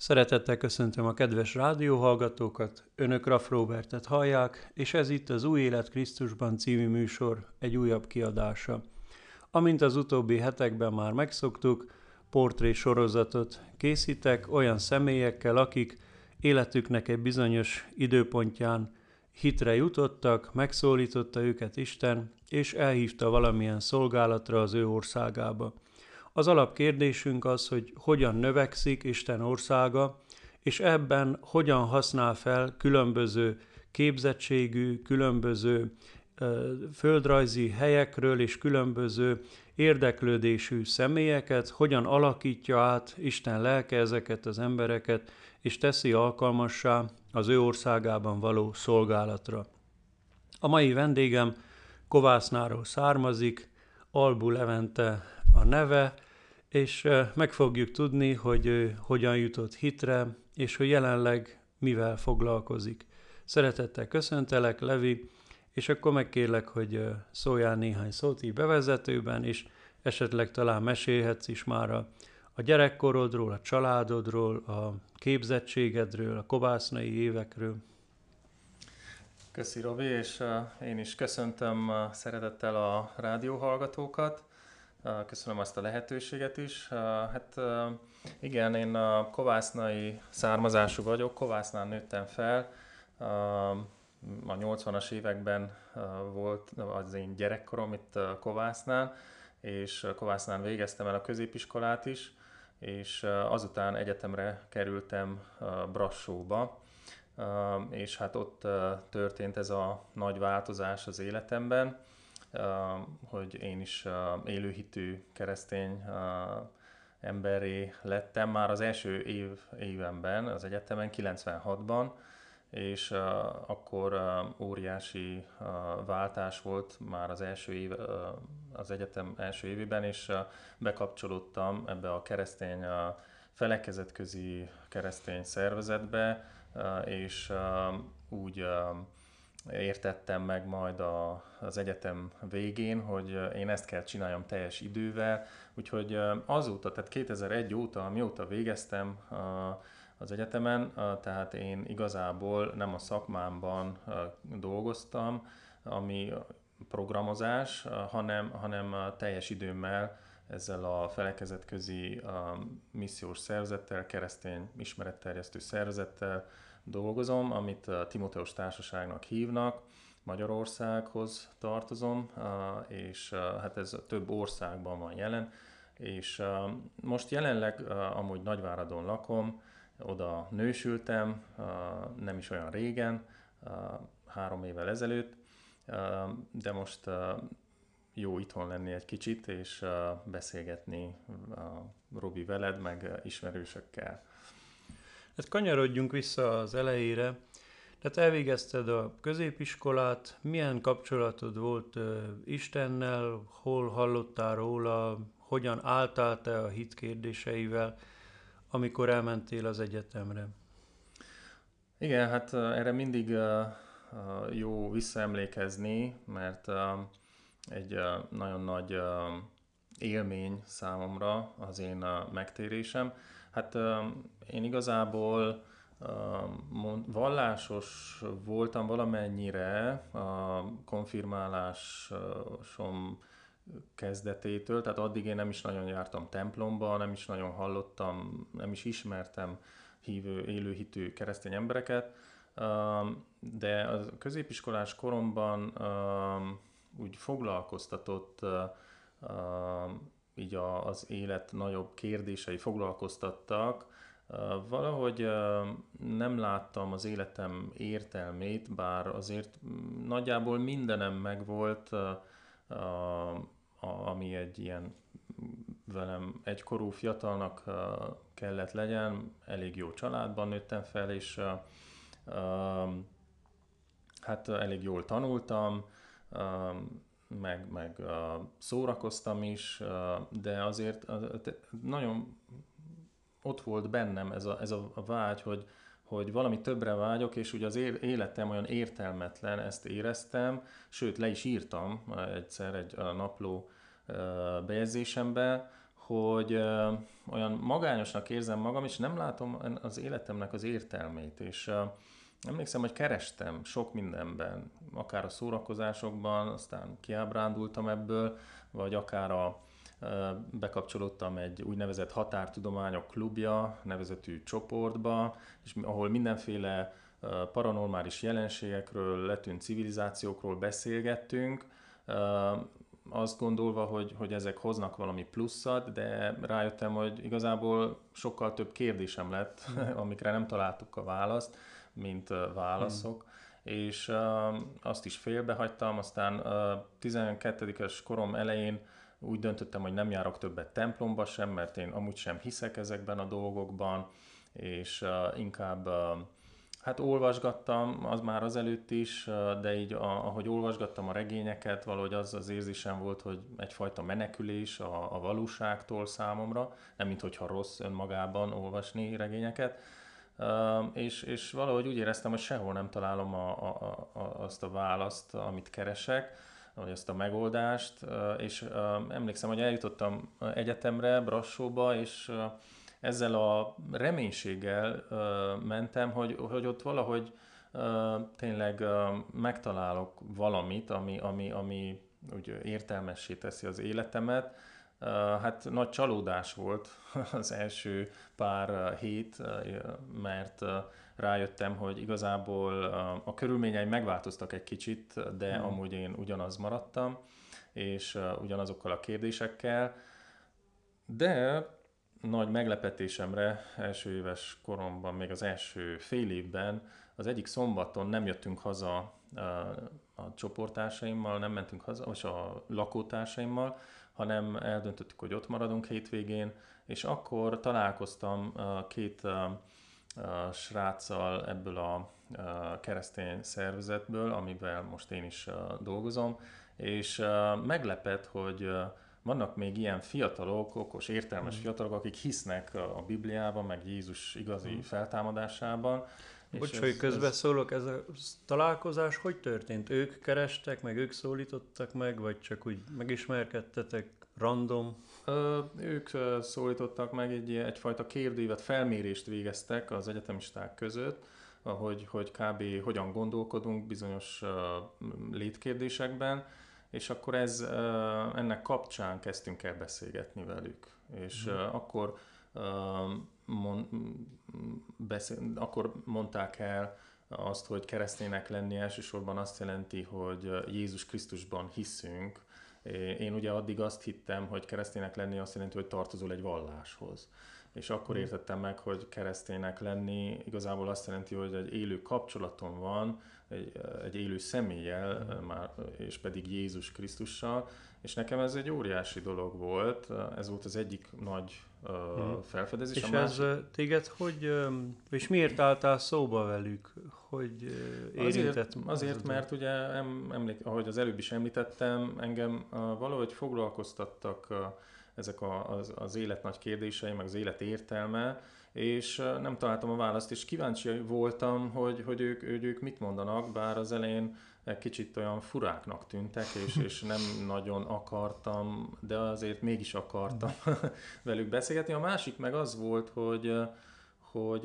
Szeretettel köszöntöm a kedves rádióhallgatókat, Önök Raff Robertet hallják, és ez itt az Új Élet Krisztusban című műsor egy újabb kiadása. Amint az utóbbi hetekben már megszoktuk, portré sorozatot készítek olyan személyekkel, akik életüknek egy bizonyos időpontján hitre jutottak, megszólította őket Isten, és elhívta valamilyen szolgálatra az ő országába. Az alapkérdésünk az, hogy hogyan növekszik Isten országa, és ebben hogyan használ fel különböző képzettségű, különböző földrajzi helyekről és különböző érdeklődésű személyeket, hogyan alakítja át Isten lelke ezeket az embereket, és teszi alkalmassá az ő országában való szolgálatra. A mai vendégem Kovásznáról származik, Albu Levente a neve, és meg fogjuk tudni, hogy ő hogyan jutott hitre, és hogy jelenleg mivel foglalkozik. Szeretettel köszöntelek, Levi, és akkor megkérlek, hogy szóljál néhány szót így bevezetőben, és esetleg talán mesélhetsz is már a, gyerekkorodról, a családodról, a képzettségedről, a kobásznai évekről. Köszi Robi, és én is köszöntöm szeretettel a rádióhallgatókat. Köszönöm azt a lehetőséget is. Hát igen, én a kovásznai származású vagyok, kovásznál nőttem fel. A 80-as években volt az én gyerekkorom itt Kovásznál, és Kovásznál végeztem el a középiskolát is, és azután egyetemre kerültem Brassóba, és hát ott történt ez a nagy változás az életemben hogy én is élőhitű keresztény emberré lettem már az első év, évemben, az egyetemen, 96-ban, és akkor óriási uh, váltás volt már az első év, az egyetem első évében, és uh, bekapcsolódtam ebbe a keresztény uh, felekezetközi keresztény szervezetbe, és úgy értettem meg majd a, az egyetem végén, hogy én ezt kell csináljam teljes idővel, úgyhogy azóta, tehát 2001 óta, amióta végeztem az egyetemen, tehát én igazából nem a szakmámban dolgoztam, ami programozás, hanem, hanem teljes időmmel ezzel a felekezetközi missziós szervezettel, keresztény ismeretterjesztő szervezettel, dolgozom, amit a Timoteus Társaságnak hívnak, Magyarországhoz tartozom, és hát ez több országban van jelen, és most jelenleg amúgy Nagyváradon lakom, oda nősültem, nem is olyan régen, három évvel ezelőtt, de most jó itthon lenni egy kicsit, és beszélgetni Robi veled, meg ismerősökkel. Hát kanyarodjunk vissza az elejére. Tehát elvégezted a középiskolát, milyen kapcsolatod volt Istennel, hol hallottál róla, hogyan álltál te a hit kérdéseivel, amikor elmentél az egyetemre? Igen, hát erre mindig jó visszaemlékezni, mert egy nagyon nagy élmény számomra az én megtérésem. Hát én igazából vallásos voltam valamennyire a konfirmálásom kezdetétől, tehát addig én nem is nagyon jártam templomba, nem is nagyon hallottam, nem is ismertem hívő, élőhitű keresztény embereket, de a középiskolás koromban úgy foglalkoztatott így a, az élet nagyobb kérdései foglalkoztattak. Valahogy nem láttam az életem értelmét, bár azért nagyjából mindenem megvolt, ami egy ilyen velem egykorú fiatalnak kellett legyen, elég jó családban nőttem fel, és hát elég jól tanultam, meg, meg szórakoztam is, de azért nagyon ott volt bennem ez a, ez a vágy, hogy, hogy valami többre vágyok, és ugye az életem olyan értelmetlen, ezt éreztem, sőt le is írtam egyszer egy napló bejegyzésembe, hogy olyan magányosnak érzem magam, és nem látom az életemnek az értelmét, és emlékszem, hogy kerestem sok mindenben, akár a szórakozásokban, aztán kiábrándultam ebből, vagy akár a, bekapcsolódtam egy úgynevezett határtudományok klubja nevezetű csoportba, és ahol mindenféle paranormális jelenségekről, letűnt civilizációkról beszélgettünk, azt gondolva, hogy, hogy ezek hoznak valami pluszat, de rájöttem, hogy igazából sokkal több kérdésem lett, amikre nem találtuk a választ, mint válaszok. Hmm. És azt is félbehagytam, aztán uh, 12-es korom elején úgy döntöttem, hogy nem járok többet templomba sem, mert én amúgy sem hiszek ezekben a dolgokban, és inkább Hát olvasgattam, az már azelőtt is, de így ahogy olvasgattam a regényeket, valahogy az az érzésem volt, hogy egyfajta menekülés a, a valóságtól számomra, nem mint hogyha rossz önmagában olvasni regényeket, és, és valahogy úgy éreztem, hogy sehol nem találom a, a, a, azt a választ, amit keresek, vagy azt a megoldást, és emlékszem, hogy eljutottam egyetemre, Brassóba, és ezzel a reménységgel mentem, hogy, hogy ott valahogy tényleg megtalálok valamit, ami, ami, ami úgy értelmessé teszi az életemet. Hát nagy csalódás volt az első pár hét, mert rájöttem, hogy igazából a körülményeim megváltoztak egy kicsit, de hmm. amúgy én ugyanaz maradtam, és ugyanazokkal a kérdésekkel. De nagy meglepetésemre első éves koromban, még az első fél évben, az egyik szombaton nem jöttünk haza a, csoportársaimmal, nem mentünk haza, vagy a lakótársaimmal, hanem eldöntöttük, hogy ott maradunk hétvégén, és akkor találkoztam két sráccal ebből a keresztény szervezetből, amivel most én is dolgozom, és meglepett, hogy vannak még ilyen fiatalok, okos, értelmes mm. fiatalok, akik hisznek a Bibliában, meg Jézus igazi mm. feltámadásában. Bocs, hogy közbeszólok, ez a találkozás hogy történt? Ők kerestek, meg ők szólítottak meg, vagy csak úgy megismerkedtetek random? Ö, ők szólítottak meg, egy, egyfajta kérdévet, felmérést végeztek az egyetemisták között, hogy, hogy kb. hogyan gondolkodunk bizonyos uh, létkérdésekben, és akkor ez, ennek kapcsán kezdtünk el beszélgetni velük. És mm. akkor, mond, beszél, akkor mondták el azt, hogy kereszténynek lenni elsősorban azt jelenti, hogy Jézus Krisztusban hiszünk. Én ugye addig azt hittem, hogy kereszténynek lenni azt jelenti, hogy tartozol egy valláshoz. És akkor mm. értettem meg, hogy kereszténynek lenni igazából azt jelenti, hogy egy élő kapcsolatom van egy, egy élő személlyel, mm. már, és pedig Jézus Krisztussal, és nekem ez egy óriási dolog volt, ez volt az egyik nagy uh, felfedezés. És a másik... ez téged hogy, és miért álltál szóba velük, hogy érintett? Azért, azért mert ugye emlék, ahogy az előbb is említettem, engem valahogy foglalkoztattak ezek a, az, az élet nagy kérdései, meg az élet értelme, és nem találtam a választ, és kíváncsi voltam, hogy, hogy ők, ők, ők mit mondanak, bár az elején kicsit olyan furáknak tűntek, és, és nem nagyon akartam, de azért mégis akartam velük beszélgetni. A másik meg az volt, hogy, hogy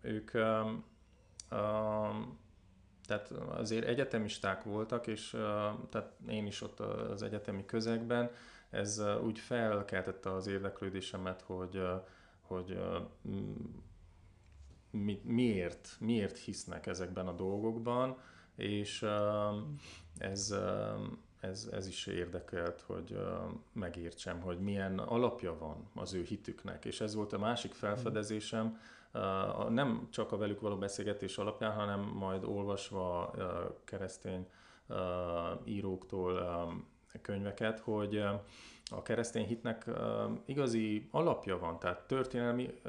ők tehát azért egyetemisták voltak, és tehát én is ott az egyetemi közegben, ez úgy felkeltette az érdeklődésemet, hogy hogy mi, miért, miért hisznek ezekben a dolgokban, és ez, ez, ez is érdekelt, hogy megértsem, hogy milyen alapja van az ő hitüknek. És ez volt a másik felfedezésem, nem csak a velük való beszélgetés alapján, hanem majd olvasva keresztény íróktól könyveket, hogy a keresztény hitnek igazi alapja van, tehát történelmi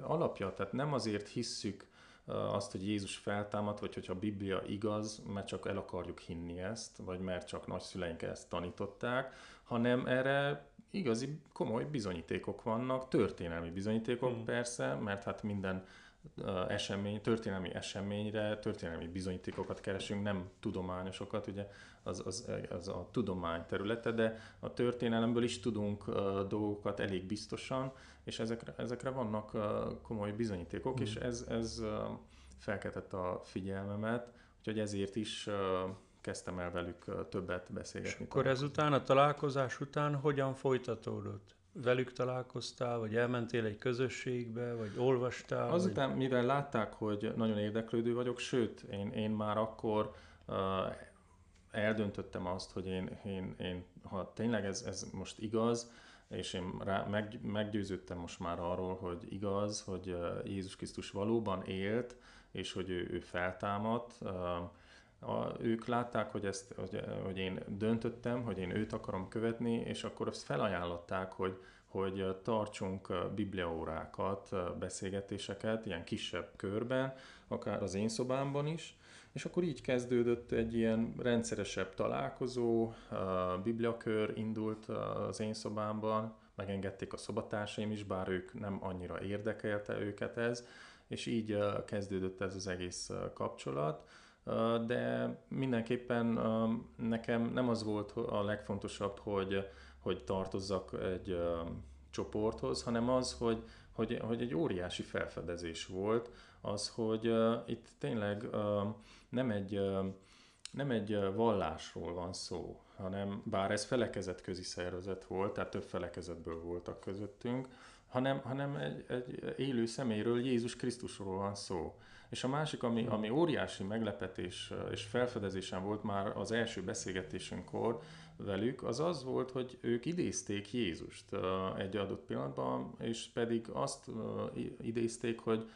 alapja, tehát nem azért hisszük azt, hogy Jézus feltámad, vagy hogyha a Biblia igaz, mert csak el akarjuk hinni ezt, vagy mert csak nagyszüleink ezt tanították, hanem erre igazi komoly bizonyítékok vannak, történelmi bizonyítékok hmm. persze, mert hát minden esemény, történelmi eseményre történelmi bizonyítékokat keresünk, nem tudományosokat, ugye az, az, az a tudomány területe, de a történelemből is tudunk uh, dolgokat elég biztosan, és ezekre, ezekre vannak uh, komoly bizonyítékok, mm. és ez, ez uh, felkeltett a figyelmemet, úgyhogy ezért is uh, kezdtem el velük többet beszélgetni. És akkor ezután, a találkozás után hogyan folytatódott? Velük találkoztál, vagy elmentél egy közösségbe, vagy olvastál? Azután, vagy... mivel látták, hogy nagyon érdeklődő vagyok, sőt, én, én már akkor uh, eldöntöttem azt, hogy én, én, én ha tényleg ez, ez most igaz, és én rá, meg, meggyőződtem most már arról, hogy igaz, hogy Jézus Krisztus valóban élt, és hogy ő, ő feltámadt. A, ők látták, hogy, ezt, hogy, hogy én döntöttem, hogy én őt akarom követni, és akkor azt felajánlották, hogy, hogy tartsunk bibliaórákat, beszélgetéseket, ilyen kisebb körben, akár az én szobámban is, és akkor így kezdődött egy ilyen rendszeresebb találkozó, bibliakör indult az én szobámban, megengedték a szobatársaim is, bár ők nem annyira érdekelte őket ez, és így kezdődött ez az egész kapcsolat. De mindenképpen nekem nem az volt a legfontosabb, hogy, hogy tartozzak egy csoporthoz, hanem az, hogy, hogy, hogy egy óriási felfedezés volt, az, hogy itt tényleg nem egy nem egy vallásról van szó, hanem bár ez felekezetközi szervezet volt, tehát több felekezetből voltak közöttünk, hanem, hanem egy, egy élő személyről, Jézus Krisztusról van szó. És a másik, ami, ami óriási meglepetés és felfedezésem volt már az első beszélgetésünkkor velük, az az volt, hogy ők idézték Jézust egy adott pillanatban, és pedig azt idézték, hogy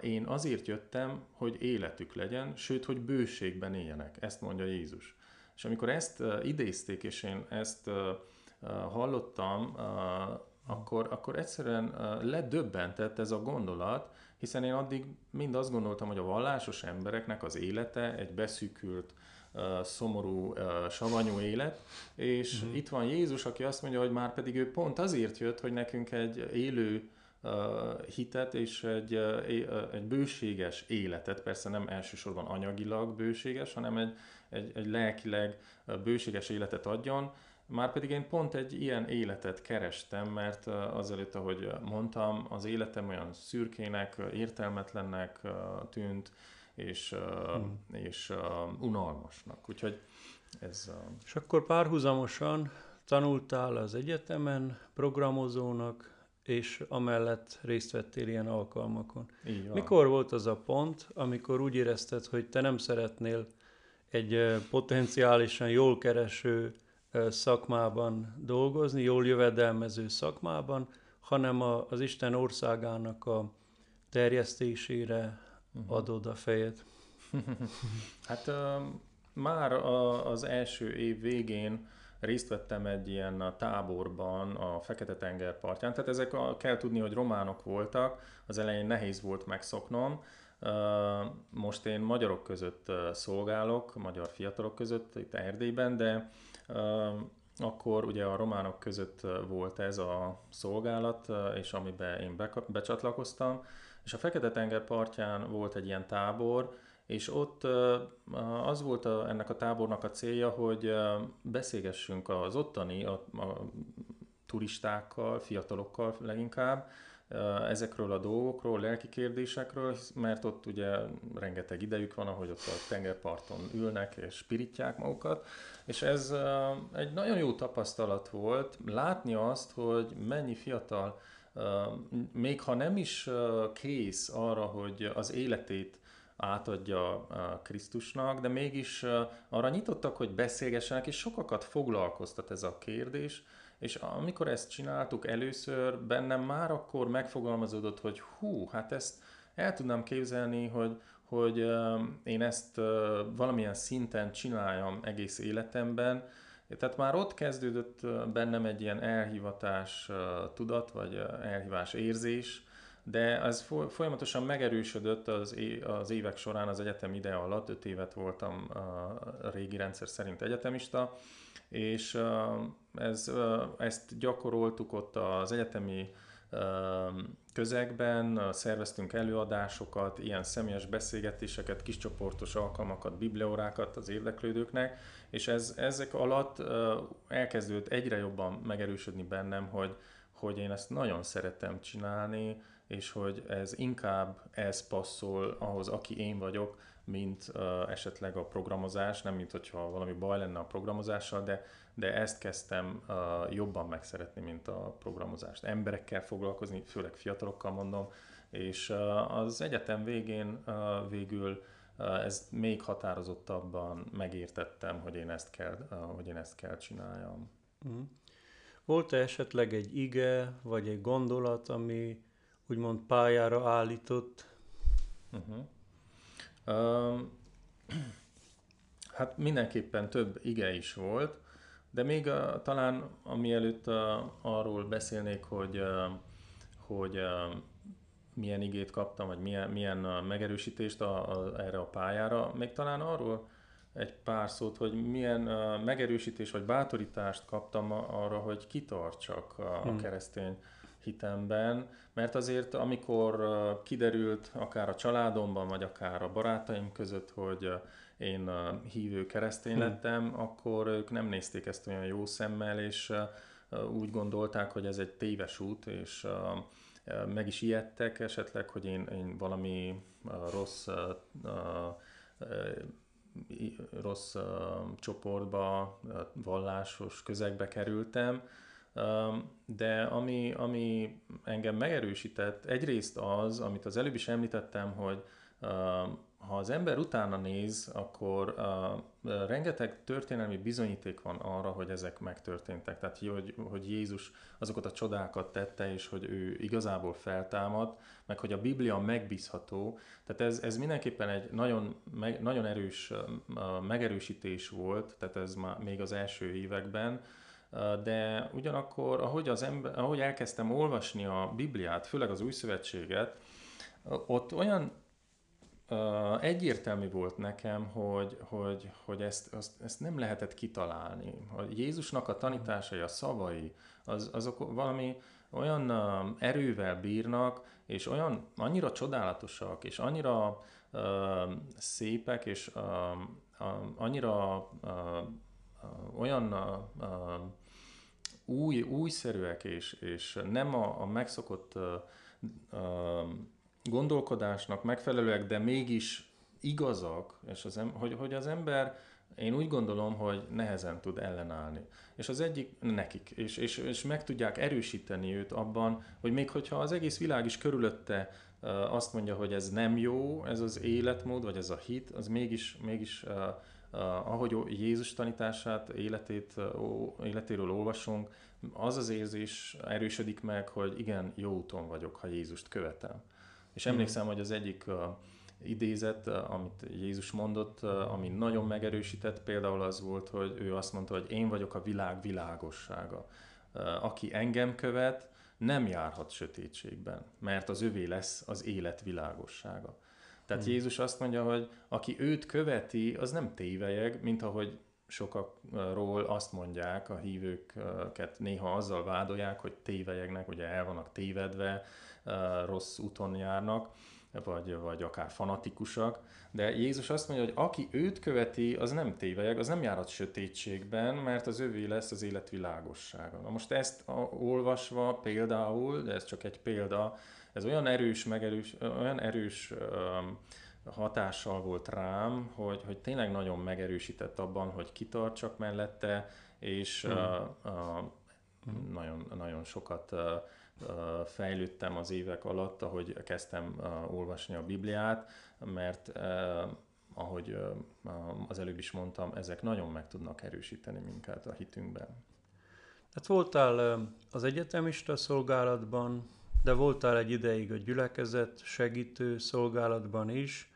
én azért jöttem, hogy életük legyen, sőt, hogy bőségben éljenek. Ezt mondja Jézus. És amikor ezt idézték, és én ezt hallottam, akkor, akkor egyszerűen ledöbbentett ez a gondolat, hiszen én addig mind azt gondoltam, hogy a vallásos embereknek az élete egy beszűkült, szomorú, savanyú élet, és uh-huh. itt van Jézus, aki azt mondja, hogy már pedig ő pont azért jött, hogy nekünk egy élő hitet és egy, egy bőséges életet, persze nem elsősorban anyagilag bőséges, hanem egy, egy, egy lelkileg bőséges életet adjon, már pedig én pont egy ilyen életet kerestem, mert azelőtt, ahogy mondtam, az életem olyan szürkének, értelmetlennek tűnt, és, hmm. és unalmasnak. Úgyhogy ez... És akkor párhuzamosan tanultál az egyetemen programozónak, és amellett részt vettél ilyen alkalmakon. Így van. Mikor volt az a pont, amikor úgy érezted, hogy te nem szeretnél egy potenciálisan jól kereső szakmában dolgozni, jól jövedelmező szakmában, hanem a, az Isten országának a terjesztésére uh-huh. adod a fejed? hát uh, már a, az első év végén részt vettem egy ilyen táborban a Fekete-tenger partján, tehát ezek a, kell tudni, hogy románok voltak, az elején nehéz volt megszoknom, most én magyarok között szolgálok, magyar fiatalok között itt Erdélyben, de akkor ugye a románok között volt ez a szolgálat, és amiben én becsatlakoztam, és a Fekete-tenger partján volt egy ilyen tábor, és ott az volt a, ennek a tábornak a célja, hogy beszélgessünk az ottani a, a turistákkal, fiatalokkal leginkább, ezekről a dolgokról, lelki kérdésekről, mert ott ugye rengeteg idejük van, ahogy ott a tengerparton ülnek és spiritják magukat, és ez egy nagyon jó tapasztalat volt látni azt, hogy mennyi fiatal, még ha nem is kész arra, hogy az életét átadja Krisztusnak, de mégis arra nyitottak, hogy beszélgessenek, és sokakat foglalkoztat ez a kérdés, és amikor ezt csináltuk először, bennem már akkor megfogalmazódott, hogy hú, hát ezt el tudnám képzelni, hogy, hogy én ezt valamilyen szinten csináljam egész életemben, tehát már ott kezdődött bennem egy ilyen elhivatás tudat, vagy elhívás érzés, de ez folyamatosan megerősödött az, évek során az egyetem ide alatt, öt évet voltam a régi rendszer szerint egyetemista, és ez, ezt gyakoroltuk ott az egyetemi közegben, szerveztünk előadásokat, ilyen személyes beszélgetéseket, kiscsoportos alkalmakat, bibliórákat az érdeklődőknek, és ez, ezek alatt elkezdődött egyre jobban megerősödni bennem, hogy, hogy én ezt nagyon szeretem csinálni, és hogy ez inkább ez passzol ahhoz, aki én vagyok, mint uh, esetleg a programozás, nem mint hogyha valami baj lenne a programozással, de, de ezt kezdtem uh, jobban megszeretni, mint a programozást. Emberekkel foglalkozni, főleg fiatalokkal mondom, és uh, az egyetem végén uh, végül uh, ezt még határozottabban megértettem, hogy én ezt kell, uh, hogy én ezt kell csináljam. Mm. Volt-e esetleg egy ige, vagy egy gondolat, ami úgymond pályára állított? Uh-huh. Hát mindenképpen több ige is volt, de még uh, talán amielőtt uh, arról beszélnék, hogy, hogy milyen igét kaptam, vagy milyen, milyen megerősítést a, a, erre a pályára, még talán arról egy pár szót, hogy milyen uh, megerősítés vagy bátorítást kaptam arra, hogy kitartsak a, hmm. a keresztény hitemben, mert azért amikor kiderült akár a családomban, vagy akár a barátaim között, hogy én hívő keresztény hmm. lettem, akkor ők nem nézték ezt olyan jó szemmel, és úgy gondolták, hogy ez egy téves út, és meg is ijedtek esetleg, hogy én, én valami rossz rossz csoportba, vallásos közegbe kerültem, de ami, ami engem megerősített, egyrészt az, amit az előbb is említettem, hogy ha az ember utána néz, akkor rengeteg történelmi bizonyíték van arra, hogy ezek megtörténtek. Tehát, hogy, hogy Jézus azokat a csodákat tette, és hogy ő igazából feltámad, meg hogy a Biblia megbízható. Tehát ez, ez mindenképpen egy nagyon, meg, nagyon erős megerősítés volt, tehát ez már még az első években, de ugyanakkor, ahogy, az ember, ahogy elkezdtem olvasni a Bibliát, főleg az Új Szövetséget, ott olyan egyértelmű volt nekem, hogy, hogy, hogy ezt, azt, ezt nem lehetett kitalálni. A Jézusnak a tanításai, a szavai, az, azok valami olyan erővel bírnak, és olyan annyira csodálatosak, és annyira uh, szépek, és uh, uh, annyira uh, olyan a, a, új, újszerűek, és, és nem a, a megszokott a, a gondolkodásnak megfelelőek, de mégis igazak, és az, em, hogy, hogy az ember, én úgy gondolom, hogy nehezen tud ellenállni. És az egyik nekik, és, és, és meg tudják erősíteni őt abban, hogy még hogyha az egész világ is körülötte azt mondja, hogy ez nem jó, ez az életmód, vagy ez a hit, az mégis, mégis ahogy Jézus tanítását, életét, életéről olvasunk, az az érzés erősödik meg, hogy igen, jó úton vagyok, ha Jézust követem. És hmm. emlékszem, hogy az egyik idézet, amit Jézus mondott, ami nagyon megerősített, például az volt, hogy ő azt mondta, hogy én vagyok a világ világossága. Aki engem követ, nem járhat sötétségben, mert az övé lesz az élet világossága. Tehát hmm. Jézus azt mondja, hogy aki őt követi, az nem tévejeg, mint ahogy sokakról azt mondják, a hívőket néha azzal vádolják, hogy tévejegnek, ugye el vannak tévedve, rossz úton járnak, vagy, vagy akár fanatikusak, de Jézus azt mondja, hogy aki őt követi, az nem tévejeg, az nem járat sötétségben, mert az övé lesz az élet világossága. Na most ezt a, olvasva például, de ez csak egy példa, ez olyan erős, megerős, olyan erős um, hatással volt rám, hogy, hogy tényleg nagyon megerősített abban, hogy kitartsak mellette, és mm. uh, uh, mm. nagyon, nagyon sokat uh, uh, fejlődtem az évek alatt, ahogy kezdtem uh, olvasni a Bibliát, mert uh, ahogy uh, az előbb is mondtam, ezek nagyon meg tudnak erősíteni minket a hitünkben. Hát voltál az egyetemista szolgálatban, de voltál egy ideig a gyülekezet segítő szolgálatban is.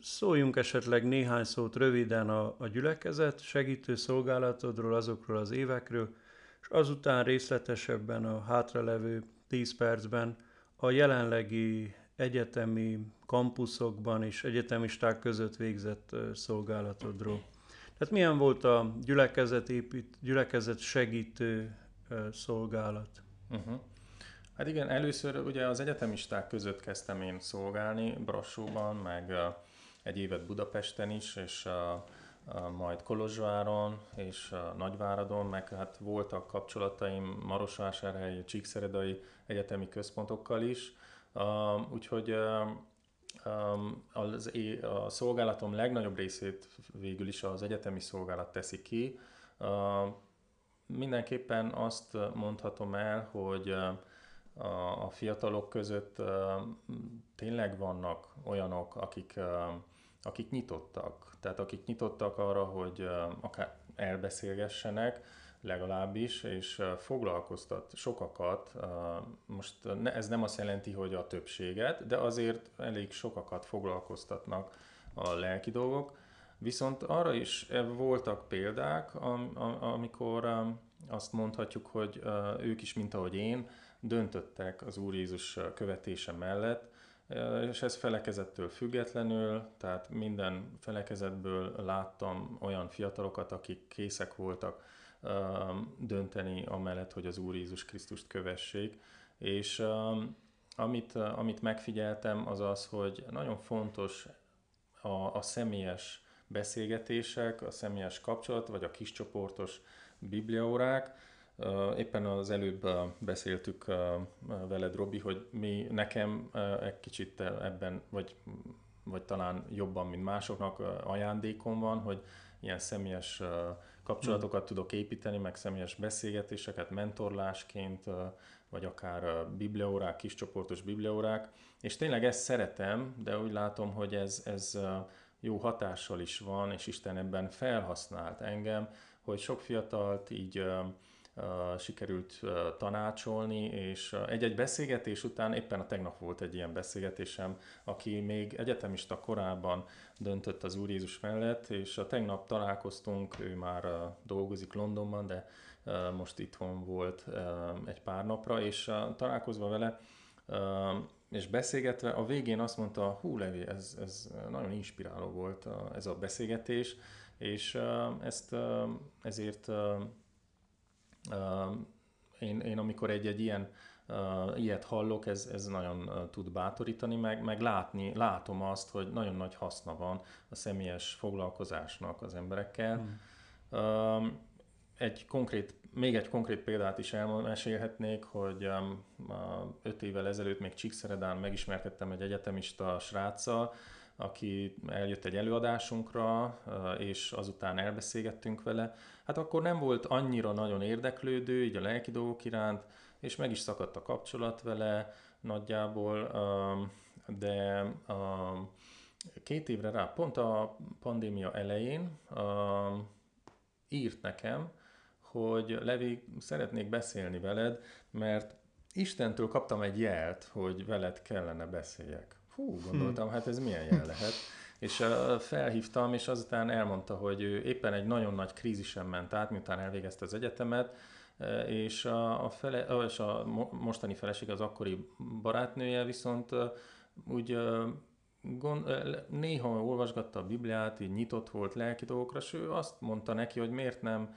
Szóljunk esetleg néhány szót röviden a, a gyülekezet segítő szolgálatodról, azokról az évekről, és azután részletesebben a hátralevő 10 percben a jelenlegi egyetemi kampuszokban és egyetemisták között végzett szolgálatodról. Tehát milyen volt a gyülekezet, épít, gyülekezet segítő szolgálat? Uh-huh. Hát igen, először ugye az egyetemisták között kezdtem én szolgálni Brassóban, meg egy évet Budapesten is, és majd Kolozsváron és Nagyváradon, meg hát voltak kapcsolataim Marosvásárhelyi, Csíkszeredai egyetemi központokkal is, úgyhogy az, a szolgálatom legnagyobb részét végül is az egyetemi szolgálat teszi ki. Mindenképpen azt mondhatom el, hogy a fiatalok között tényleg vannak olyanok, akik, akik nyitottak. Tehát akik nyitottak arra, hogy akár elbeszélgessenek, legalábbis, és foglalkoztat sokakat. Most ez nem azt jelenti, hogy a többséget, de azért elég sokakat foglalkoztatnak a lelki dolgok. Viszont arra is voltak példák, amikor azt mondhatjuk, hogy ők is, mint ahogy én, döntöttek az Úr Jézus követése mellett, és ez felekezettől függetlenül, tehát minden felekezetből láttam olyan fiatalokat, akik készek voltak dönteni amellett, hogy az Úr Jézus Krisztust kövessék. És amit, amit megfigyeltem, az az, hogy nagyon fontos a, a személyes beszélgetések, a személyes kapcsolat, vagy a kiscsoportos bibliaórák. Éppen az előbb beszéltük veled, Robi, hogy mi nekem egy kicsit ebben, vagy, vagy talán jobban, mint másoknak ajándékom van, hogy ilyen személyes kapcsolatokat hmm. tudok építeni, meg személyes beszélgetéseket mentorlásként, vagy akár bibliaórák, kiscsoportos bibliaórák, és tényleg ezt szeretem, de úgy látom, hogy ez, ez jó hatással is van, és Isten ebben felhasznált engem, hogy sok fiatalt így sikerült tanácsolni, és egy-egy beszélgetés után, éppen a tegnap volt egy ilyen beszélgetésem, aki még egyetemista korában döntött az Úr Jézus mellett, és a tegnap találkoztunk, ő már dolgozik Londonban, de most itthon volt egy pár napra, és találkozva vele, és beszélgetve, a végén azt mondta, hú Levi, ez, ez nagyon inspiráló volt ez a beszélgetés, és ezt ezért én, én amikor egy-egy ilyen ilyet hallok, ez, ez nagyon tud bátorítani, meg, meg látni, látom azt, hogy nagyon nagy haszna van a személyes foglalkozásnak az emberekkel. Uh, egy konkrét, még egy konkrét példát is elmesélhetnék, hogy öt évvel ezelőtt még Csíkszeredán megismerkedtem egy egyetemista sráccal, aki eljött egy előadásunkra, és azután elbeszélgettünk vele. Hát akkor nem volt annyira nagyon érdeklődő, így a lelki dolgok iránt, és meg is szakadt a kapcsolat vele nagyjából, de két évre rá, pont a pandémia elején írt nekem, hogy Levi, szeretnék beszélni veled, mert Istentől kaptam egy jelt, hogy veled kellene beszéljek. Hú, gondoltam, hát ez milyen jel lehet. És felhívtam, és azután elmondta, hogy ő éppen egy nagyon nagy krízisen ment át, miután elvégezte az egyetemet, és a, fele, és a mostani feleség az akkori barátnője viszont úgy gond, néha olvasgatta a Bibliát, így nyitott volt lelki dolgokra, és ő azt mondta neki, hogy miért nem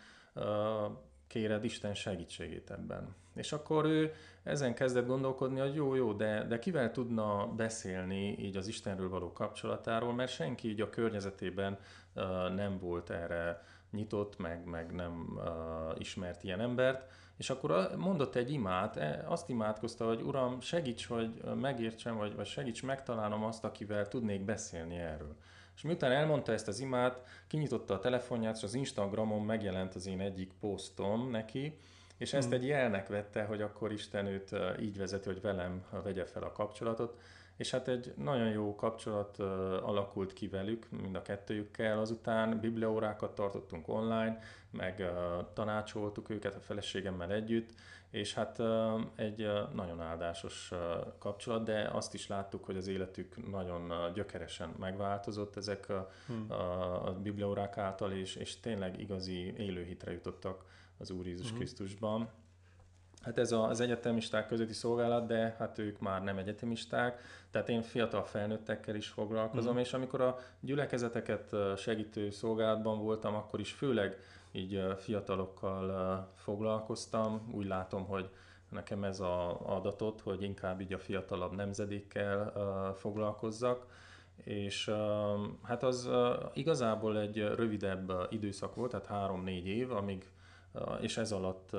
kéred Isten segítségét ebben. És akkor ő ezen kezdett gondolkodni, hogy jó, jó, de, de kivel tudna beszélni így az Istenről való kapcsolatáról, mert senki így a környezetében uh, nem volt erre nyitott, meg, meg nem uh, ismert ilyen embert, és akkor mondott egy imát, e, azt imádkozta, hogy Uram, segíts, hogy megértsem, vagy, vagy segíts megtalálnom azt, akivel tudnék beszélni erről. És miután elmondta ezt az imát, kinyitotta a telefonját, és az Instagramon megjelent az én egyik posztom neki, és ezt hmm. egy jelnek vette, hogy akkor Isten őt így vezeti, hogy velem vegye fel a kapcsolatot, és hát egy nagyon jó kapcsolat alakult ki velük, mind a kettőjükkel. Azután bibliaórákat tartottunk online, meg tanácsoltuk őket a feleségemmel együtt, és hát egy nagyon áldásos kapcsolat, de azt is láttuk, hogy az életük nagyon gyökeresen megváltozott ezek a, hmm. a, a bibliaórák által, és, és tényleg igazi élőhitre jutottak az Úr Jézus hmm. Krisztusban. Hát ez az egyetemisták közötti szolgálat, de hát ők már nem egyetemisták, tehát én fiatal felnőttekkel is foglalkozom, mm. és amikor a gyülekezeteket segítő szolgálatban voltam, akkor is főleg így fiatalokkal foglalkoztam. Úgy látom, hogy nekem ez a adatot, hogy inkább így a fiatalabb nemzedékkel foglalkozzak, és hát az igazából egy rövidebb időszak volt, tehát három-négy év, amíg, és ez alatt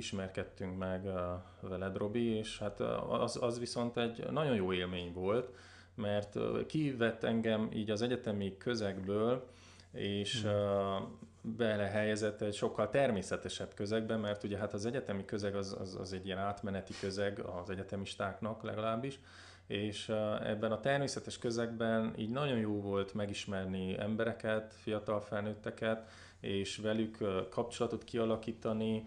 ismerkedtünk meg veled, Robi, és hát az, az viszont egy nagyon jó élmény volt, mert kivett engem így az egyetemi közegből, és hmm. belehelyezett egy sokkal természetesebb közegbe, mert ugye hát az egyetemi közeg az, az, az egy ilyen átmeneti közeg az egyetemistáknak legalábbis, és ebben a természetes közegben így nagyon jó volt megismerni embereket, fiatal felnőtteket, és velük kapcsolatot kialakítani,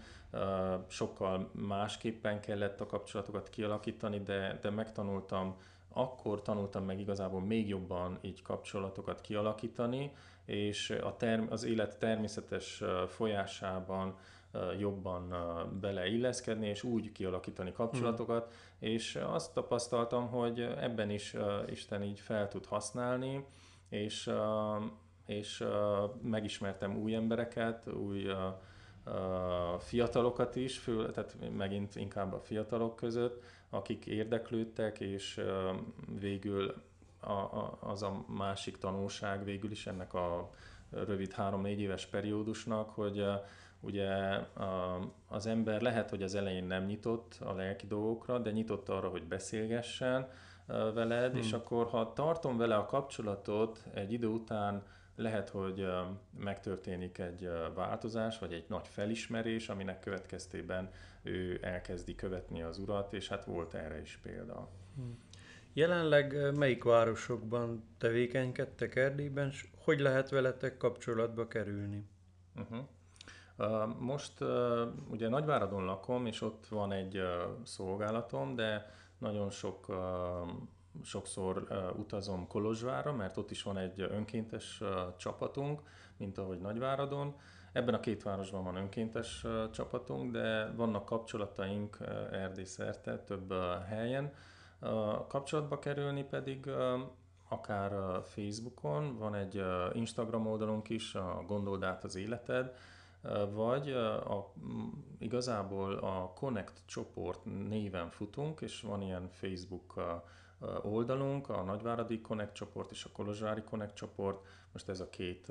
sokkal másképpen kellett a kapcsolatokat kialakítani, de, de megtanultam, akkor tanultam meg igazából még jobban így kapcsolatokat kialakítani, és a term- az élet természetes folyásában jobban beleilleszkedni, és úgy kialakítani kapcsolatokat, mm. és azt tapasztaltam, hogy ebben is Isten így fel tud használni, és, és megismertem új embereket, új fiatalokat is, fő, tehát megint inkább a fiatalok között, akik érdeklődtek, és végül a, a, az a másik tanulság végül is ennek a rövid három-négy éves periódusnak, hogy ugye az ember lehet, hogy az elején nem nyitott a lelki dolgokra, de nyitott arra, hogy beszélgessen veled, hmm. és akkor ha tartom vele a kapcsolatot, egy idő után lehet, hogy megtörténik egy változás, vagy egy nagy felismerés, aminek következtében ő elkezdi követni az urat, és hát volt erre is példa. Hmm. Jelenleg melyik városokban tevékenykedtek Erdélyben, és hogy lehet veletek kapcsolatba kerülni? Uh-huh. Most ugye Nagyváradon lakom, és ott van egy szolgálatom, de nagyon sok sokszor utazom Kolozsvára, mert ott is van egy önkéntes csapatunk, mint ahogy Nagyváradon. Ebben a két városban van önkéntes csapatunk, de vannak kapcsolataink Erdély szerte több helyen. Kapcsolatba kerülni pedig akár Facebookon, van egy Instagram oldalunk is, a Gondold át az életed, vagy a, igazából a Connect csoport néven futunk, és van ilyen Facebook oldalunk, a Nagyváradi Connect csoport és a Kolozsvári Connect csoport. Most ez a két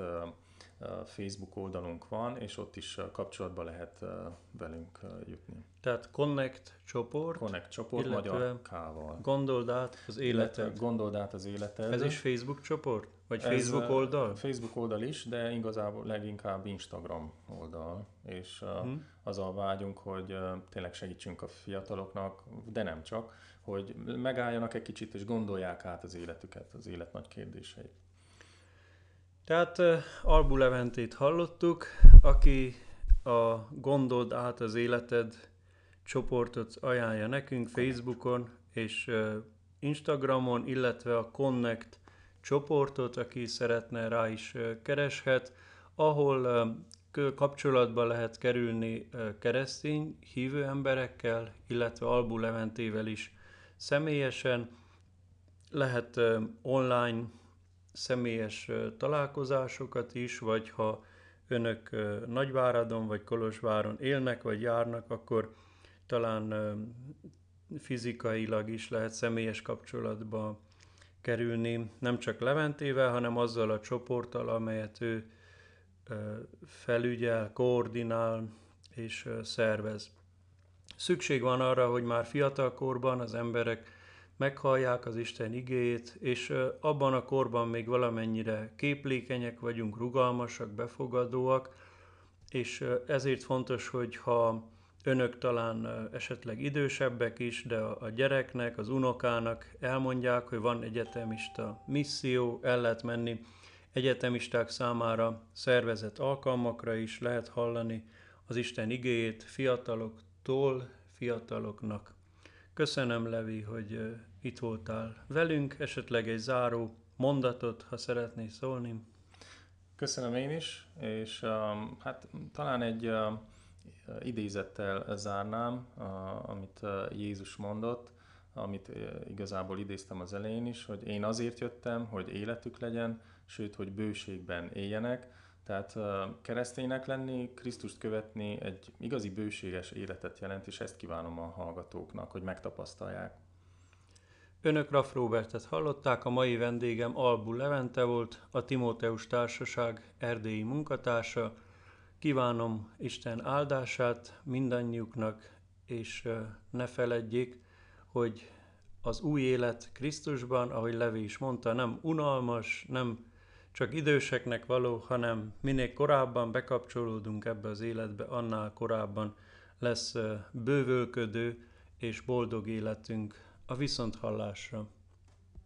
Facebook oldalunk van, és ott is kapcsolatba lehet velünk jutni. Tehát Connect csoport, Connect csoport magyar K-val. Gondold át az életed. Gondold át az életed. Ez is Facebook csoport? Vagy Ez Facebook oldal? Facebook oldal is, de igazából leginkább Instagram oldal. És hmm. az a vágyunk, hogy tényleg segítsünk a fiataloknak, de nem csak, hogy megálljanak egy kicsit és gondolják át az életüket, az élet nagy kérdéseit. Tehát Albu Leventét hallottuk, aki a Gondold át az életed csoportot ajánlja nekünk Facebookon és Instagramon, illetve a Connect csoportot, aki szeretne rá is kereshet, ahol kapcsolatba lehet kerülni keresztény hívő emberekkel, illetve Albu Leventével is személyesen, lehet online személyes találkozásokat is, vagy ha önök Nagyváradon vagy Kolozsváron élnek vagy járnak, akkor talán fizikailag is lehet személyes kapcsolatba kerülni, nem csak Leventével, hanem azzal a csoporttal, amelyet ő felügyel, koordinál és szervez. Szükség van arra, hogy már fiatalkorban az emberek meghallják az Isten igéjét, és abban a korban még valamennyire képlékenyek vagyunk, rugalmasak, befogadóak, és ezért fontos, hogy ha önök talán esetleg idősebbek is, de a gyereknek, az unokának elmondják, hogy van egyetemista misszió, el lehet menni egyetemisták számára szervezett alkalmakra is, lehet hallani az Isten igéjét fiataloktól, fiataloknak. Köszönöm, Levi, hogy itt voltál velünk, esetleg egy záró mondatot, ha szeretnél szólni. Köszönöm én is, és um, hát talán egy uh, idézettel zárnám, uh, amit uh, Jézus mondott, amit uh, igazából idéztem az elején is, hogy én azért jöttem, hogy életük legyen, sőt, hogy bőségben éljenek. Tehát kereszténynek lenni, Krisztust követni egy igazi bőséges életet jelent, és ezt kívánom a hallgatóknak, hogy megtapasztalják. Önök Raff Robertet hallották, a mai vendégem Albu Levente volt, a Timóteus Társaság erdélyi munkatársa. Kívánom Isten áldását mindannyiuknak, és ne feledjék, hogy az új élet Krisztusban, ahogy Levi is mondta, nem unalmas, nem csak időseknek való, hanem minél korábban bekapcsolódunk ebbe az életbe, annál korábban lesz bővölködő és boldog életünk a viszonthallásra.